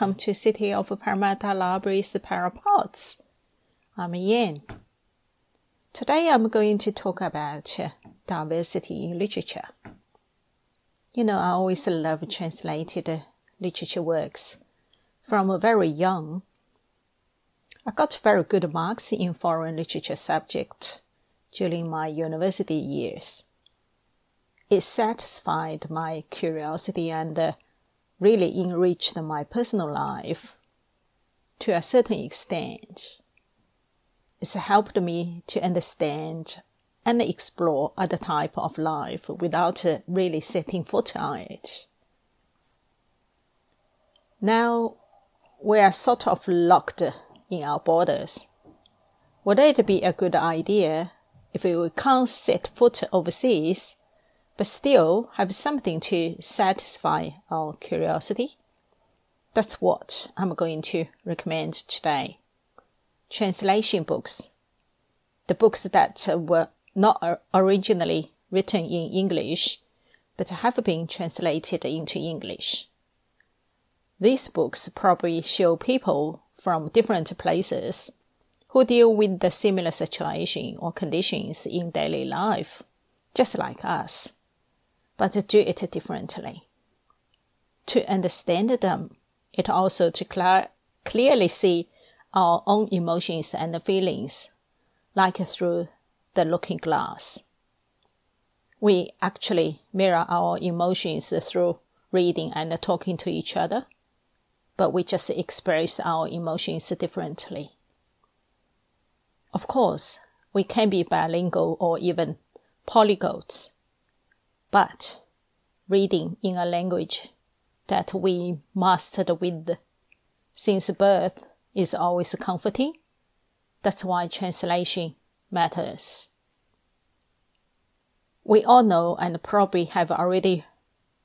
welcome to City of Parramatta Library's Parapods. I'm Yan. Today I'm going to talk about diversity in literature. You know, I always love translated literature works. From very young, I got very good marks in foreign literature subject during my university years. It satisfied my curiosity and really enriched my personal life to a certain extent. It's helped me to understand and explore other type of life without really setting foot on it. Now we are sort of locked in our borders. Would it be a good idea if we can't set foot overseas but still have something to satisfy our curiosity. That's what I'm going to recommend today. Translation books. The books that were not originally written in English, but have been translated into English. These books probably show people from different places who deal with the similar situation or conditions in daily life, just like us but do it differently. To understand them, it also to cl- clearly see our own emotions and feelings, like through the looking glass. We actually mirror our emotions through reading and talking to each other, but we just express our emotions differently. Of course, we can be bilingual or even polyglots but reading in a language that we mastered with since birth is always comforting. That's why translation matters. We all know and probably have already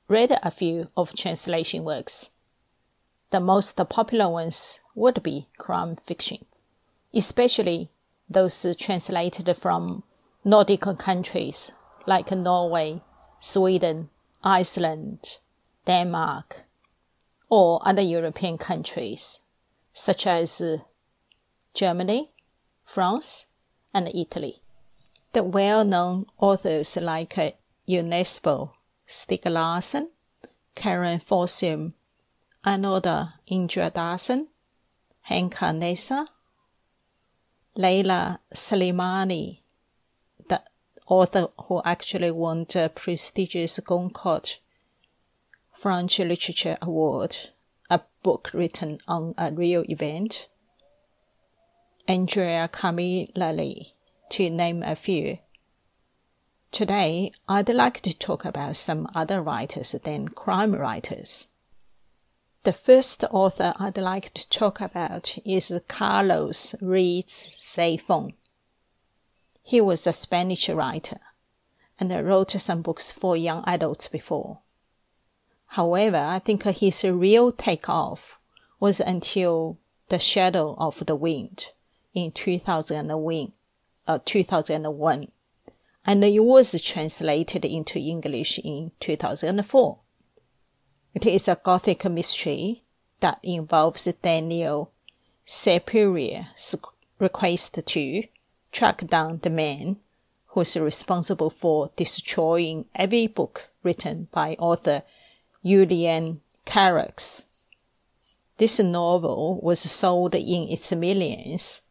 read a few of translation works. The most popular ones would be crime fiction, especially those translated from Nordic countries like Norway, Sweden, Iceland, Denmark, or other European countries, such as uh, Germany, France, and Italy. The well-known authors like uh, Jo Nesbø, Stieg Larsson, Karin Fossum, Arnaldur Indridason, Håkan Nesser, Leila Slimani, author who actually won the prestigious Goncourt French Literature Award, a book written on a real event. Andrea Camilleri, to name a few. Today, I'd like to talk about some other writers than crime writers. The first author I'd like to talk about is Carlos Ruiz Zafón. He was a Spanish writer and wrote some books for young adults before. However, I think his real takeoff was until The Shadow of the Wind in 2001, uh, 2001 and it was translated into English in 2004. It is a Gothic mystery that involves Daniel Sempere's request to track down the man who's responsible for destroying every book written by author Julian Carax. This novel was sold in its millions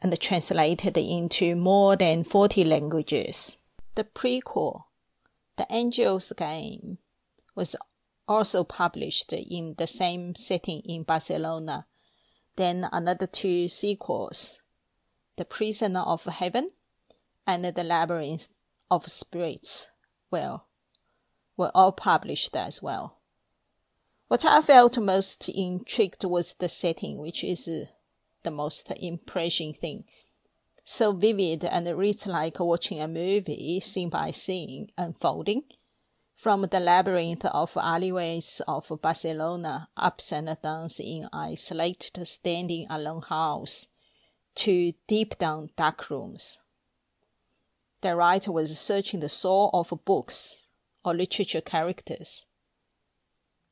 and translated into more than 40 languages. The prequel, The Angel's Game, was also published in the same setting in Barcelona. Then another two sequels, the Prisoner of Heaven, and The Labyrinth of Spirits well, were all published as well. What I felt most intrigued was the setting, which is uh, the most impressive thing. So vivid and it's like watching a movie scene by scene unfolding from the labyrinth of alleyways of Barcelona, ups and downs in isolated standing alone house to deep down dark rooms. The writer was searching the soul of books or literature characters.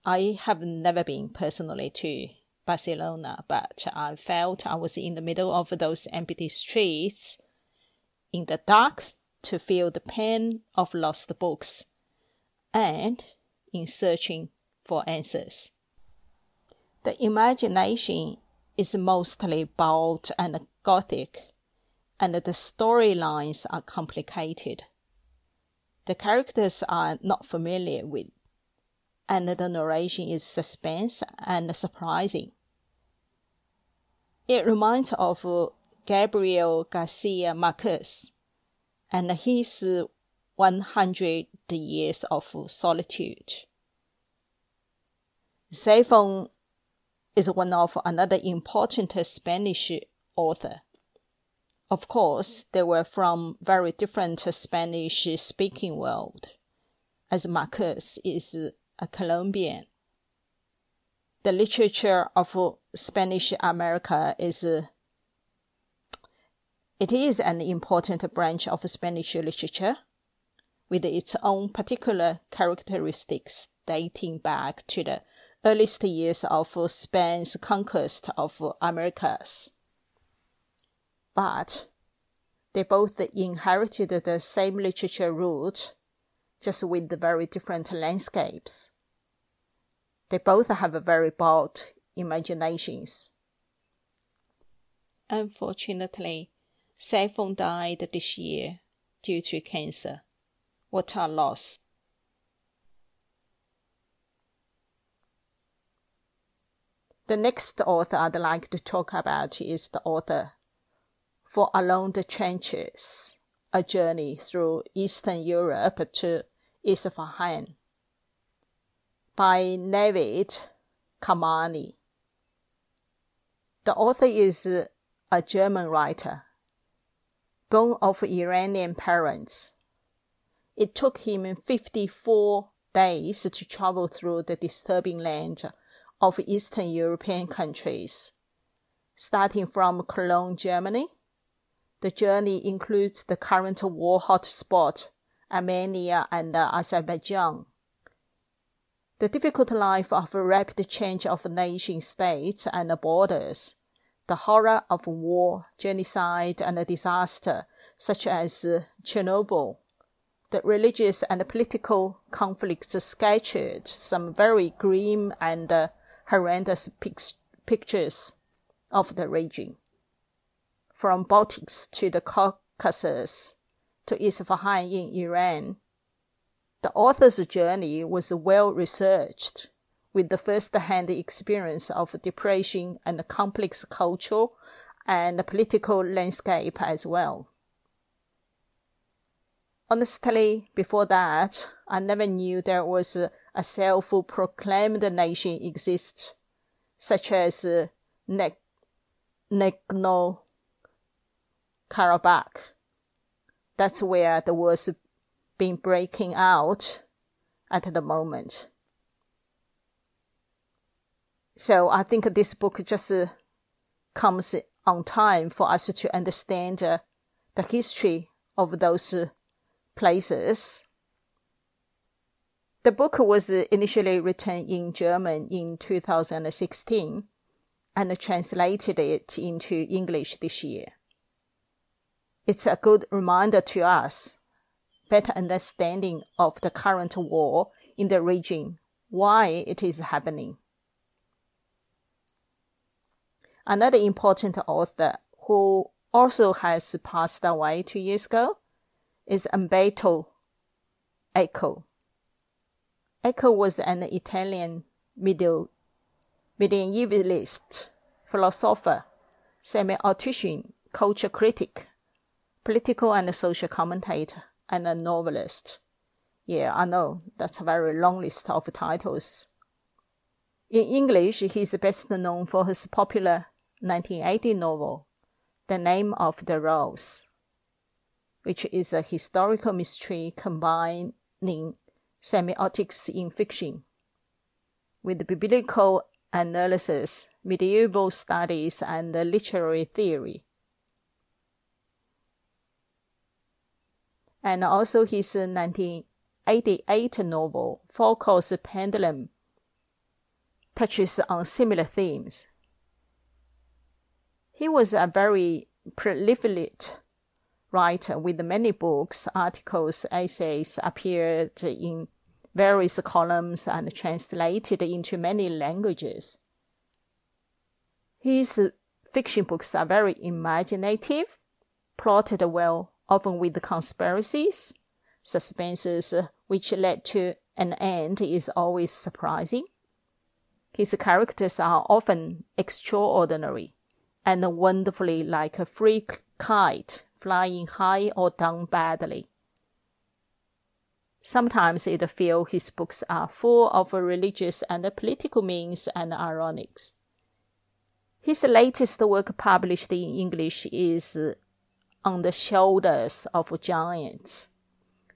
I have never been personally to Barcelona, but I felt I was in the middle of those empty streets in the dark to feel the pain of lost books and in searching for answers. The imagination is mostly bold and gothic, and the storylines are complicated. The characters are not familiar with, and the narration is suspense and surprising. It reminds of Gabriel Garcia Marquez and his 100 Years of Solitude. Zafón is one of another important Spanish author. Of course, they were from very different Spanish speaking world, as Marquez is a Colombian. The literature of Spanish America is it is an important branch of Spanish literature, with its own particular characteristics dating back to the earliest years of Spain's conquest of Americas. But they both inherited the same literature root, just with very different landscapes. They both have very bold imaginations. Unfortunately, Zafón died this year due to cancer. What a loss. The next author I'd like to talk about is the author for Along the Trenches, a journey through Eastern Europe to Isfahan by Navid Kermani. The author is a German writer born of Iranian parents. It took him 54 days to travel through the disturbing land of Eastern European countries. Starting from Cologne, Germany, the journey includes the current war hotspot, Armenia and uh, Azerbaijan. The difficult life of rapid change of nation states and borders the horror of war, genocide, and disaster, such as uh, Chernobyl. The religious and political conflicts sketched some very grim and uh, horrendous pictures of the region. From Baltics to the Caucasus to Isfahan in Iran, the author's journey was well researched with the first-hand experience of depression and complex cultural and political landscape as well. Honestly, before that, I never knew there was a, self-proclaimed nation exists, such as Nagorno-Karabakh. That's where the war's been breaking out at the moment. So I think this book just uh, comes on time for us to understand uh, the history of those uh, places. The book was initially written in German in 2016 and translated it into English this year. It's a good reminder to us, better understanding of the current war in the region, why it is happening. Another important author who also has passed away two years ago is Umberto Eco. Eco was an Italian medieval, medievalist, philosopher, semiotician, culture critic, political and social commentator, and a novelist. Yeah, I know that's a very long list of titles. In English, he's best known for his popular 1980 novel, The Name of the Rose, which is a historical mystery combining semiotics in fiction with biblical analysis, medieval studies, and literary theory. And also his 1988 novel, Foucault's Pendulum, touches on similar themes He was a very prolific writer with many books, articles, essays appeared in various columns and translated into many languages. His fiction books are very imaginative, plotted well, often with conspiracies, suspenses which led to an end is always surprising. His characters are often extraordinary and wonderfully like a free kite flying high or down badly. Sometimes it feels his books are full of religious and political means and ironics. His latest work published in English is On the Shoulders of Giants,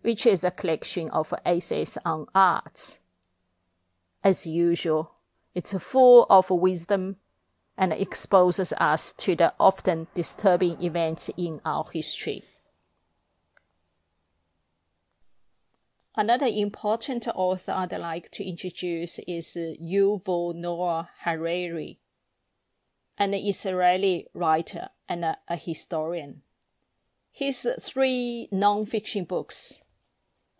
which is a collection of essays on arts. As usual, it's full of wisdom and exposes us to the often disturbing events in our history. Another important author I'd like to introduce is Yuval Noah Harari, an Israeli writer and a, a historian. His three non-fiction books,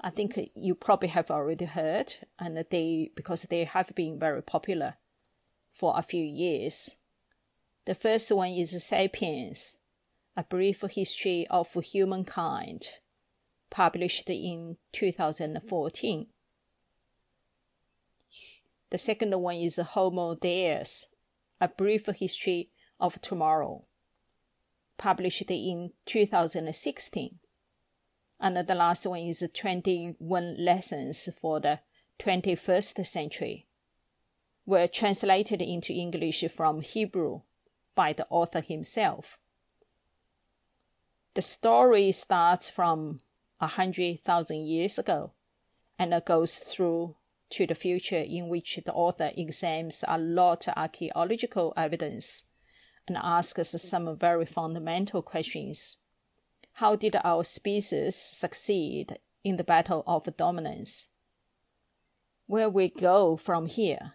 I think you probably have already heard, and they because they have been very popular for a few years. The first one is Sapiens, a brief history of humankind, published in 2014. The second one is Homo Deus, a brief history of tomorrow, published in 2016. And the last one is 21 Lessons for the 21st Century, were translated into English from Hebrew by the author himself. The story starts from a hundred thousand years ago and goes through to the future in which the author examines a lot of archaeological evidence and asks some very fundamental questions. How did our species succeed in the battle of dominance? Where we go from here?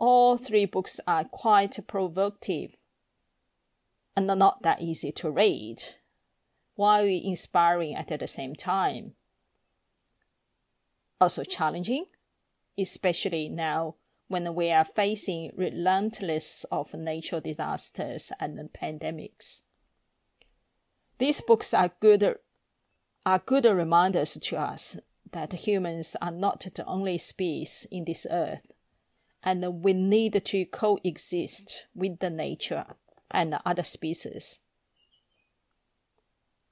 All three books are quite provocative and not that easy to read, while inspiring at the same time. Also challenging, especially now when we are facing relentless of natural disasters and pandemics. These books are good are good reminders to us that humans are not the only species in this earth and we need to coexist with the nature and other species.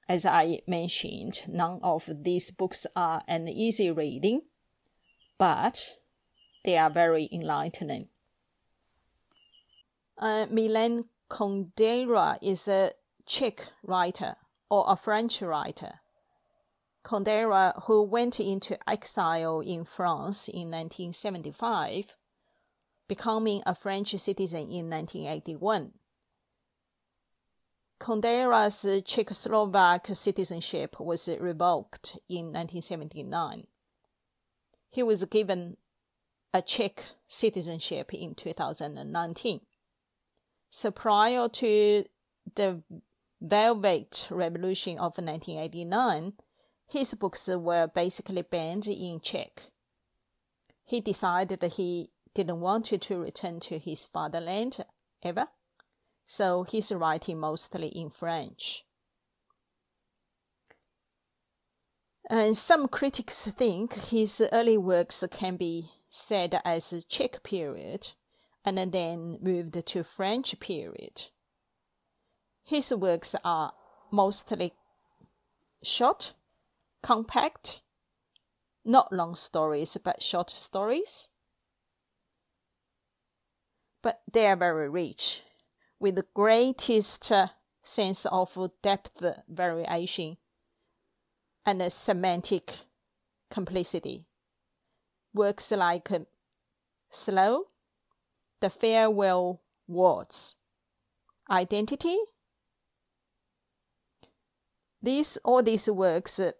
As I mentioned, none of these books are an easy reading, but they are very enlightening. Uh, Milan Kundera is a Czech writer or a French writer. Kundera, who went into exile in France in 1975, becoming a French citizen in 1981. Kundera's Czechoslovak citizenship was revoked in 1979. He was given a Czech citizenship in 2019. So prior to the Velvet Revolution of 1989, his books were basically banned in Czech. He decided he didn't want to return to his fatherland ever, so he's writing mostly in French. And some critics think his early works can be said as Czech period and then moved to French period. His works are mostly short, compact, not long stories, but short stories but they are very rich with the greatest uh, sense of depth variation and semantic complicity. Works like um, Slow, The Farewell Waltz, Identity. These all these works uh,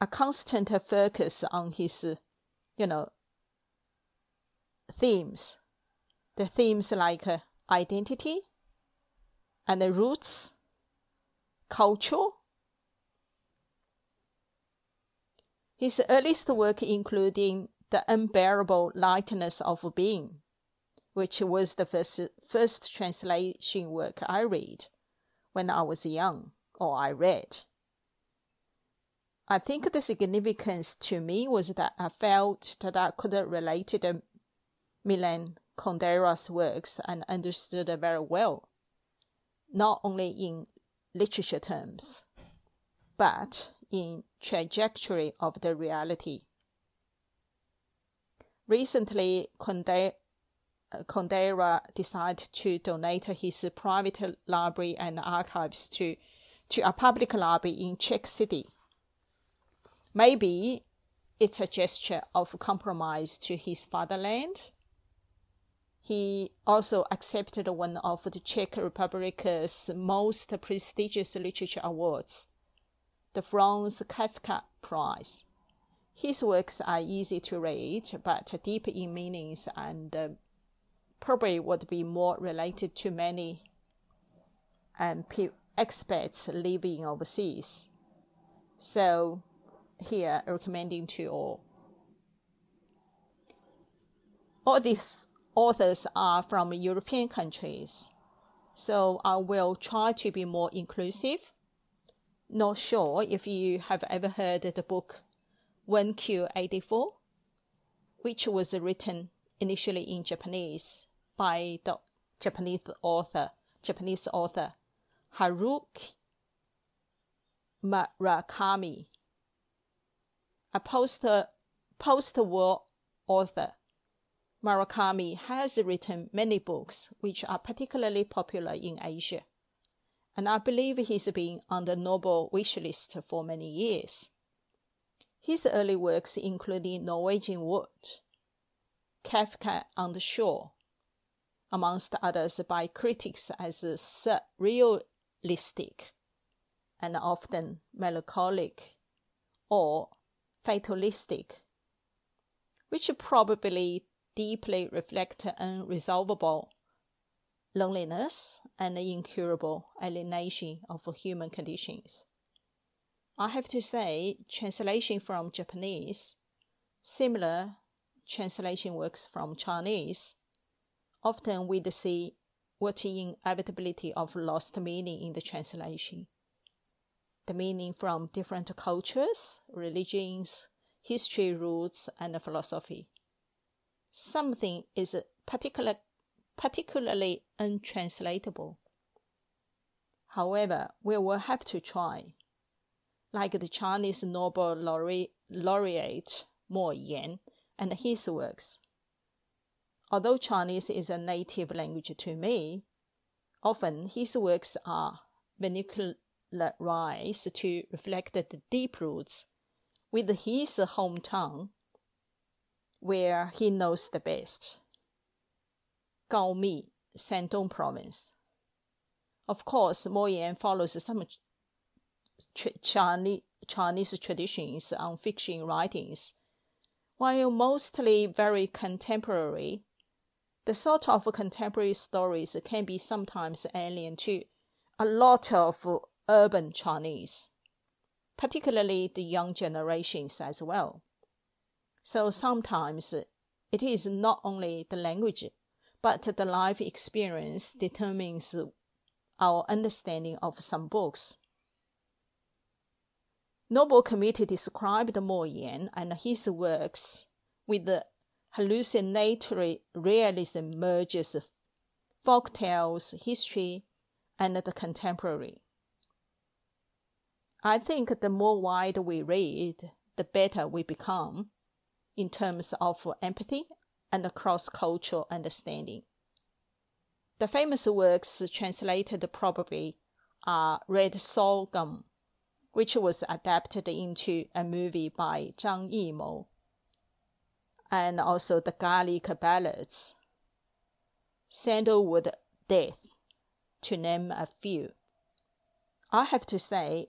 a constant focus on his, you know, themes the themes like uh, identity, and the roots, culture. His earliest work including The Unbearable Lightness of Being, which was the first, first translation work I read when I was young, or I read. I think the significance to me was that I felt that I could relate to Milan Kundera's works and understood very well, not only in literature terms, but in trajectory of the reality. Recently, Kundera uh, decided to donate his private library and archives to, to a public library in Czech City. Maybe it's a gesture of compromise to his fatherland. He also accepted one of the Czech Republic's most prestigious literature awards, the Franz Kafka Prize. His works are easy to read, but deep in meanings and uh, probably would be more related to many um, expats living overseas. So here recommending to all. All these authors are from European countries, so I will try to be more inclusive. Not sure if you have ever heard the book 1Q84, which was written initially in Japanese by the Japanese author, Japanese author Haruki Murakami a post post-war author. Murakami has written many books which are particularly popular in Asia, and I believe he's been on the Nobel wish list for many years. His early works including Norwegian Wood, Kafka on the Shore, amongst others by critics as surrealistic and often melancholic or fatalistic, which probably deeply reflect unresolvable loneliness and incurable alienation of human conditions. I have to say, translation from Japanese, similar translation works from Chinese, often we'd see what inevitability of lost meaning in the translation the meaning from different cultures, religions, history roots, and philosophy. Something is particular, particularly untranslatable. However, we will have to try. Like the Chinese Nobel laureate Mo Yan and his works. Although Chinese is a native language to me, often his works are vernacularized to reflect the deep roots with his hometown, where he knows the best. Gaomi, Shandong Province. Of course, Mo Yan follows some Chinese traditions on fiction writings, while mostly very contemporary. The sort of contemporary stories can be sometimes alien to a lot of urban Chinese, particularly the young generations as well. So sometimes it is not only the language, but the life experience determines our understanding of some books. Nobel Committee described Mo Yan and his works with the hallucinatory realism merges folk tales, history, and the contemporary. I think the more wide we read, the better we become in terms of empathy and cross cultural understanding. The famous works translated probably are Red Sorghum, which was adapted into a movie by Zhang Yimou, and also the Garlic Ballads, Sandalwood Death, to name a few. I have to say,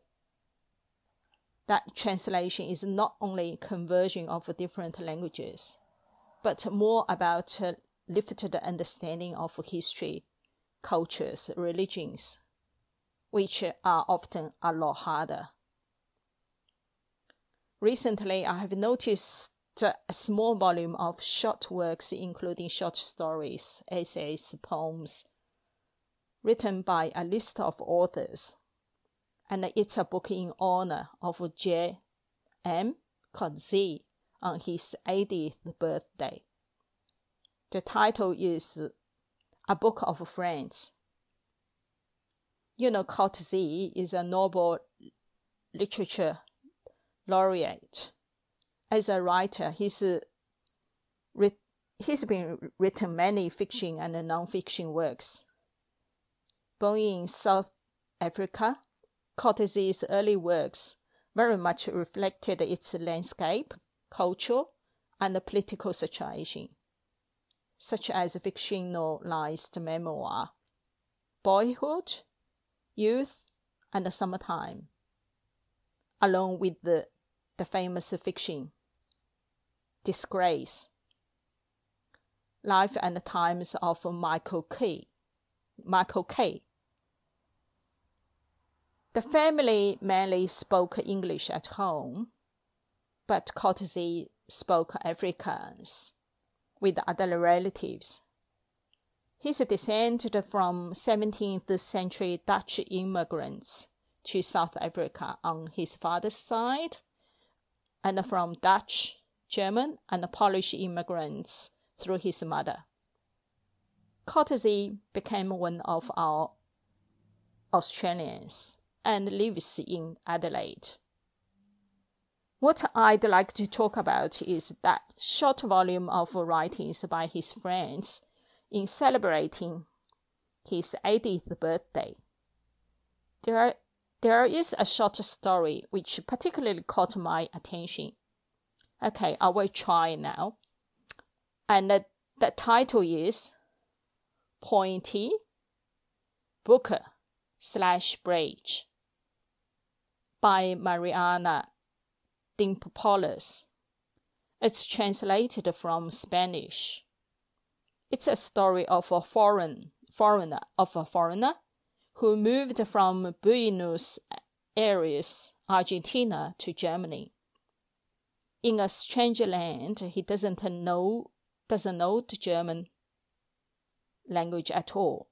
that translation is not only conversion of different languages, but more about lifted understanding of history, cultures, religions, which are often a lot harder. Recently, I have noticed a small volume of short works, including short stories, essays, poems, written by a list of authors. And it's a book in honor of J. M. Coetzee on his 80th birthday. The title is A Book of Friends. You know, Z is a Nobel literature laureate. As a writer, he's uh, he's been written many fiction and non-fiction works. Born in South Africa, Coetzee early works very much reflected its landscape, culture, and political situation, such as fictionalized memoir, boyhood, youth, and summertime, along with the, the famous fiction, Disgrace, Life and Times of Michael K. Michael K. The family mainly spoke English at home, but Coetzee spoke Afrikaans with other relatives. He's descended from 17th century Dutch immigrants to South Africa on his father's side, and from Dutch, German, and Polish immigrants through his mother. Coetzee became one of our Australians and lives in Adelaide. What I'd like to talk about is that short volume of writings by his friends in celebrating his 80th birthday. There, there is a short story which particularly caught my attention. Okay, I will try now. And the, the title is Pointy Booker slash Bridge by Mariana Dimópulos. It's translated from Spanish. It's a story of a foreign foreigner of a foreigner who moved from Buenos Aires, Argentina to Germany. In a strange land, he doesn't know doesn't know the German language at all,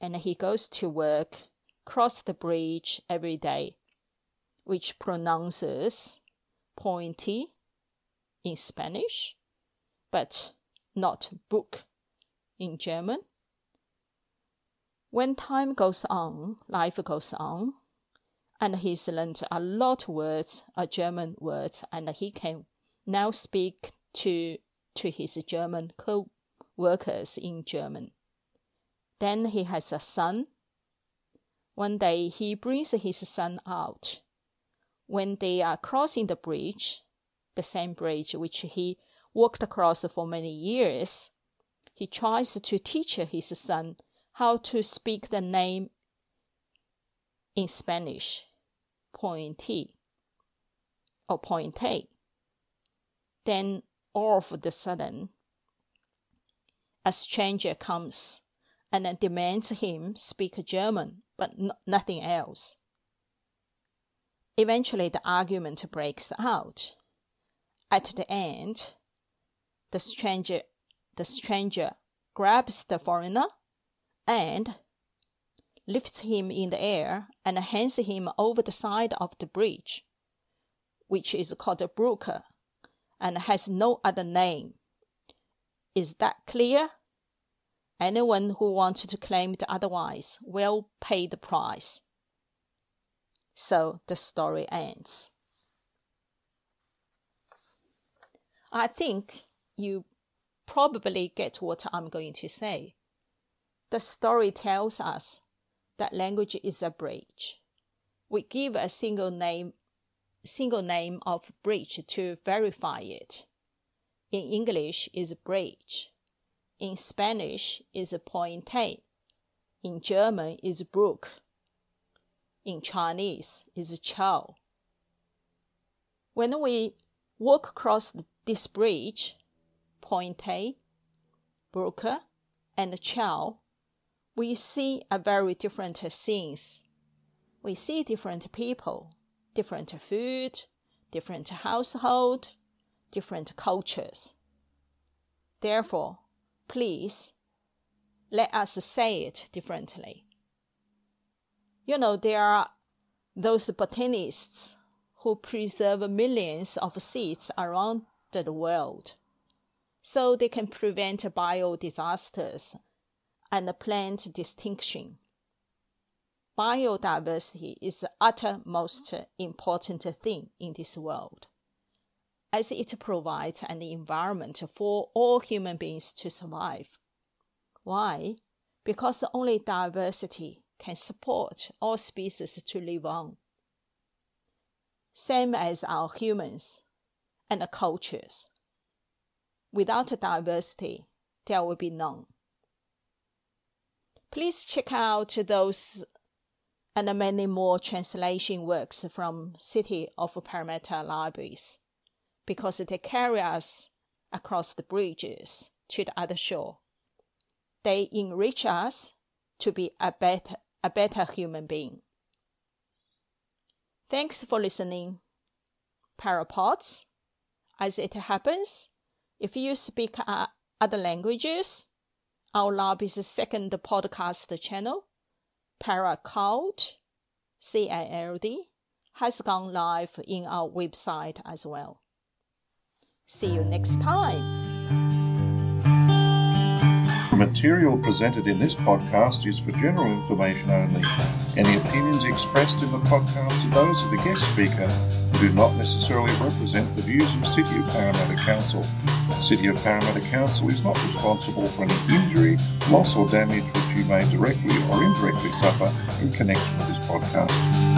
and he goes to work, cross the bridge every day which pronounces pointy in Spanish, but not book in German. When time goes on, life goes on, and he's learned a lot of words, a German words, and he can now speak to to his German co-workers in German. Then he has a son. One day he brings his son out when they are crossing the bridge, the same bridge which he walked across for many years, he tries to teach his son how to speak the name in Spanish, pointy or pointe. Then all of the sudden, a stranger comes and demands him speak German, but nothing else. Eventually, the argument breaks out. At the end, the stranger, the stranger grabs the foreigner and lifts him in the air and hands him over the side of the bridge, which is called a broker and has no other name. Is that clear? Anyone who wants to claim it otherwise will pay the price. So the story ends. I think you probably get what I'm going to say. The story tells us that language is a bridge. We give a single name, single name of bridge to verify it. In English is bridge. In Spanish is pointe. In German is brook in Chinese is Chao. When we walk across this bridge, Pointe, Broker, and Chao, we see a very different scenes we see different people, different food, different household, different cultures. Therefore, please let us say it differently. You know, there are those botanists who preserve millions of seeds around the world so they can prevent bio disasters and plant distinction. Biodiversity is the uttermost important thing in this world, as it provides an environment for all human beings to survive. Why? Because only diversity can support all species to live on. Same as our humans and cultures. Without diversity, there will be none. Please check out those and many more translation works from City of Parramatta libraries because they carry us across the bridges to the other shore. They enrich us to be a better, a better human being. Thanks for listening. Parapods. As it happens, if you speak uh, other languages, our library's second podcast channel, Paracald, C-A-L-D, has gone live in our website as well. See you next time. The material presented in this podcast is for general information only. Any opinions expressed in the podcast are those of the guest speaker and do not necessarily represent the views of City of Parramatta Council. City of Parramatta Council is not responsible for any injury, loss or damage which you may directly or indirectly suffer in connection with this podcast.